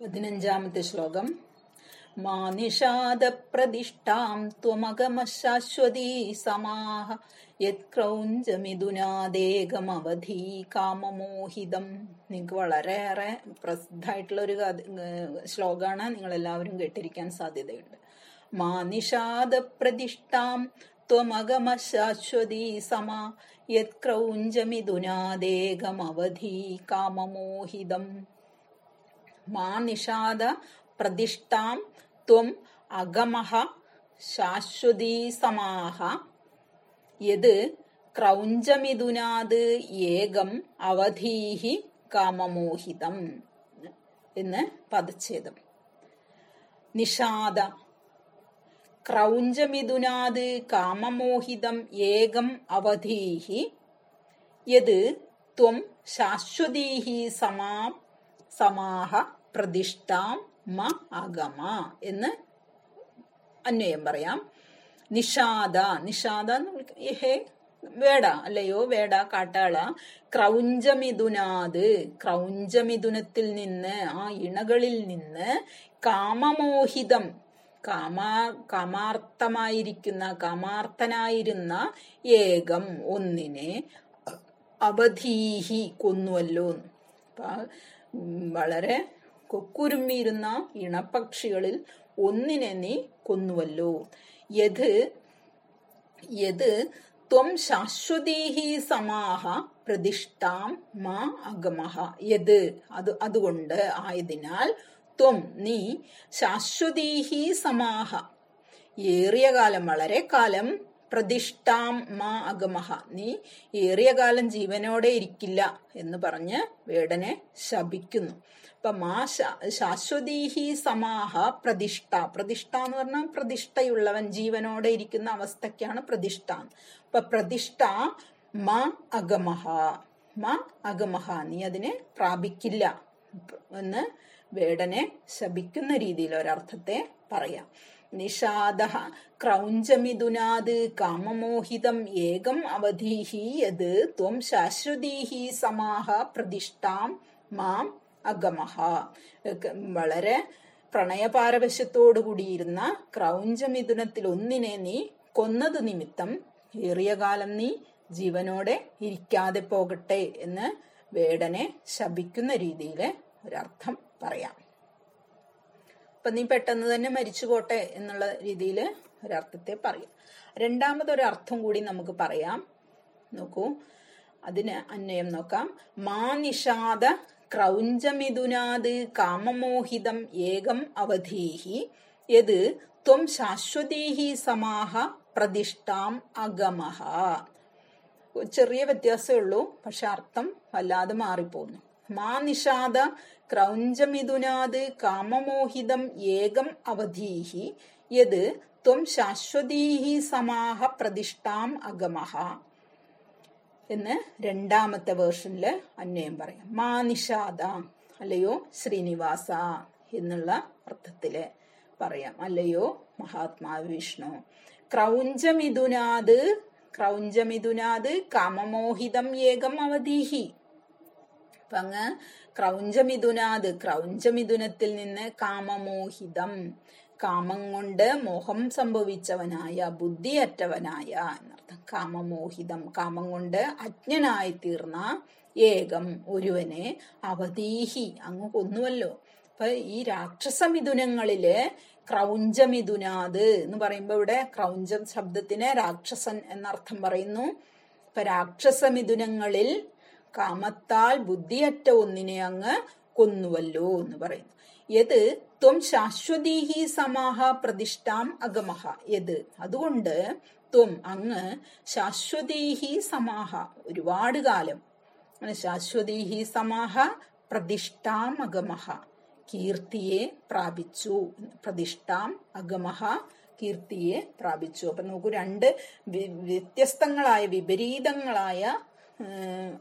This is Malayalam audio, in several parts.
പതിനഞ്ചാമത്തെ ശ്ലോകം. മാനിഷാദപ്രതിഷ്ഠാം ത്വമഗമശാശ്വതീ സമാഹ. യത്ക്രൗഞ്ചമിഥുനാദേകമവധി കാമമോഹിതം നിങ്ങൾക്ക് വളരെയേറെ പ്രസിദ്ധമായിട്ടുള്ള ഒരു ശ്ലോകമാണ് നിങ്ങൾ എല്ലാവരും കേട്ടിരിക്കാൻ സാധ്യതയുണ്ട്. മാനിഷാദപ്രതിഷ്ഠാം ത്വമഗമശാശ്വതീ സമാ. യത്ക്രൗഞ്ചമിഥുനാദേകമവധി കാമമോഹിതം മാ നിഷാദ പ്രതിഷ്ഠാം ത്വം അഗമഹ ശാശ്വതീസമാഹ. യത് ക്രൗഞ്ചമിഥുനാത് ഏകം അവധീഹി കാമമോഹിതം എന്ന് പദച്ഛേദം. നിഷാദ ക്രൗഞ്ചമിഥുനാത് കാമമോഹിതം ഏകം അവധീഹി. യത് ത്വം ശാശ്വതീഹി സമാം സമാഹ പ്രതിഷ്ഠാം മ അഗമ എന്ന് അന്വയം പറയാം. നിഷാദ നിഷാദ എന്ന് ഹേ വേട അല്ലയോ? വേട കാട്ടാള. ക്രൗഞ്ചമിഥുനാത് ക്രൗഞ്ചമിഥുനത്തിൽ നിന്ന് ആ ഇണകളിൽ നിന്ന് കാമമോഹിതം കാമാ കാമാർത്ഥമായിരിക്കുന്ന കാമാർത്ഥനായിരുന്ന ഏകം ഒന്നിനെ അവധീഹി കൊന്നുവല്ലോ. വളരെ കൊക്കുരുമ്മിയിരുന്ന ഇണപക്ഷികളിൽ ഒന്നിനെ നീ കൊന്നുവല്ലോ. യത് യത് ത്വം ശാശ്വതീഹി സമാഹ പ്രതിഷ്ഠാം മാ അഗമഹ. യത് അത് അതുകൊണ്ട് ആയതിനാൽ ത്വം നീ ശാശ്വതീഹി സമാഹ. ഏറിയ കാലം വളരെ കാലം പ്രതിഷ്ഠാം മാ അഗമഹ. നീ ഏറിയ കാലം ജീവനോടെ ഇരിക്കില്ല എന്ന് പറഞ്ഞ് വേടനെ ശപിക്കുന്നു. അപ്പൊ മാ ശാശ്വതീഹി സമാഹ പ്രതിഷ്ഠ. പ്രതിഷ്ഠ എന്ന് പറഞ്ഞാൽ പ്രതിഷ്ഠയുള്ളവൻ ജീവനോടെ ഇരിക്കുന്ന അവസ്ഥയ്ക്കാണ് പ്രതിഷ്ഠ. അപ്പൊ പ്രതിഷ്ഠ മാ അഗമഹ. മാ അഗമഹ. നീ അതിനെ പ്രാപിക്കില്ല. എന്ന് വേടനെ ശപിക്കുന്ന രീതിയിൽ ഒരർത്ഥത്തെ പറയാം. നിഷാദ ക്രൗഞ്ചമിഥുനാത് കാമമോഹിതം ഏകം അവധീഹി യത് ത്വം ശാശ്വതീഹി സമാഹ പ്രതിഷ്ഠാം മാം അഗമഹ. വളരെ പ്രണയപാരവശ്യത്തോടു കൂടിയിരുന്ന ക്രൗഞ്ചമിഥുനത്തിൽ ഒന്നിനെ നീ കൊന്നത് നിമിത്തം ഏറിയ കാലം നീ ജീവനോടെ ഇരിക്കാതെ പോകട്ടെ എന്ന് വേടനെ ശപിക്കുന്ന രീതിയിൽ ഒരർത്ഥം പറയാം. അപ്പൊ നീ പെട്ടെന്ന് തന്നെ മരിച്ചു പോട്ടെ എന്നുള്ള രീതിയിൽ ഒരർത്ഥത്തെ പറയാം. രണ്ടാമതൊരർത്ഥം കൂടി നമുക്ക് പറയാം. നോക്കൂ അതിന് അന്വയം നോക്കാം. മാ നിഷാദ ക്രൗഞ്ചമിഥുനാത് കാമമോഹിതം ഏകം അവധീഹി. യത് ത്വം ശാശ്വതീഹി സമാഹ പ്രതിഷ്ഠാം അഗമഹ. ചെറിയ വ്യത്യാസമേ ഉള്ളൂ. പക്ഷെ അർത്ഥം വല്ലാതെ മാറിപ്പോന്നു മാ നിഷാദ ക്രൗഞ്ചമിഥുനാത് കാമമോഹിതം ഏകം അവധീഹി യത് ത്വം ശാശ്വതീഹി സമാഹ പ്രതിഷ്ഠാം അഗമഹ എന്ന് രണ്ടാമത്തെ വേർഷനിൽ അന്വയം പറയാം. മാ നിഷാദ അല്ലയോ ശ്രീനിവാസ എന്നുള്ള അർത്ഥത്തിൽ പറയാം. അല്ലയോ മഹാത്മാവിഷ്ണു ക്രൗഞ്ചമിഥുനാത് ക്രൗഞ്ചമിഥുനാത് കാമമോഹിതം ഏകം അവധീഹി. അപ്പൊ അങ്ങ് ക്രൗഞ്ചമിഥുനാത് ക്രൗഞ്ചമിഥുനത്തിൽ നിന്ന് കാമമോഹിതം കാമം കൊണ്ട് മോഹം സംഭവിച്ചവനായ ബുദ്ധിയറ്റവനായ എന്നർത്ഥം. കാമമോഹിതം കാമം കൊണ്ട് അജ്ഞനായി തീർന്ന ഏകം ഒരുവനെ അവതീഹി അങ്ങ് കൊന്നുവല്ലോ. അപ്പൊ ഈ രാക്ഷസമിഥുനങ്ങളിൽ ക്രൗഞ്ചമിഥുനാത് എന്ന് പറയുമ്പോൾ ഇവിടെ ക്രൗഞ്ചം ശബ്ദത്തിന് രാക്ഷസൻ എന്നർത്ഥം പറയുന്നു. ഇപ്പൊ രാക്ഷസമിഥുനങ്ങളിൽ കാമത്താൽ ബുദ്ധിയറ്റ ഒന്നിനെ അങ്ങ് കൊന്നുവല്ലോ എന്ന് പറയുന്നു. യത് ത്വം ശാശ്വതീഹി സമാഹ പ്രതിഷ്ഠാം അഗമഹ. യത് അതുകൊണ്ട് ത്വം അങ്ങ് ശാശ്വതീഹി സമാഹ ഒരുപാട് കാലം. ശാശ്വതീഹി സമാഹ പ്രതിഷ്ഠാം അഗമഹ. കീർത്തിയെ പ്രാപിച്ചു. പ്രതിഷ്ഠാം അഗമഹ കീർത്തിയെ പ്രാപിച്ചു. അപ്പൊ നോക്കൂ രണ്ട് വ്യത്യസ്തങ്ങളായ വിപരീതങ്ങളായ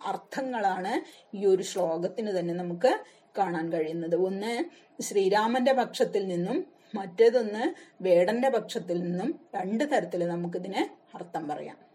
അർത്ഥങ്ങളാണ് ഈ ഒരു ശ്ലോകത്തിന് തന്നെ നമുക്ക് കാണാൻ കഴിയുന്നത്. ഒന്ന് ശ്രീരാമന്റെ പക്ഷത്തിൽ നിന്നും മറ്റേതൊന്ന് വേടന്റെ പക്ഷത്തിൽ നിന്നും രണ്ട് തരത്തിൽ നമുക്കിതിന് അർത്ഥം പറയാം.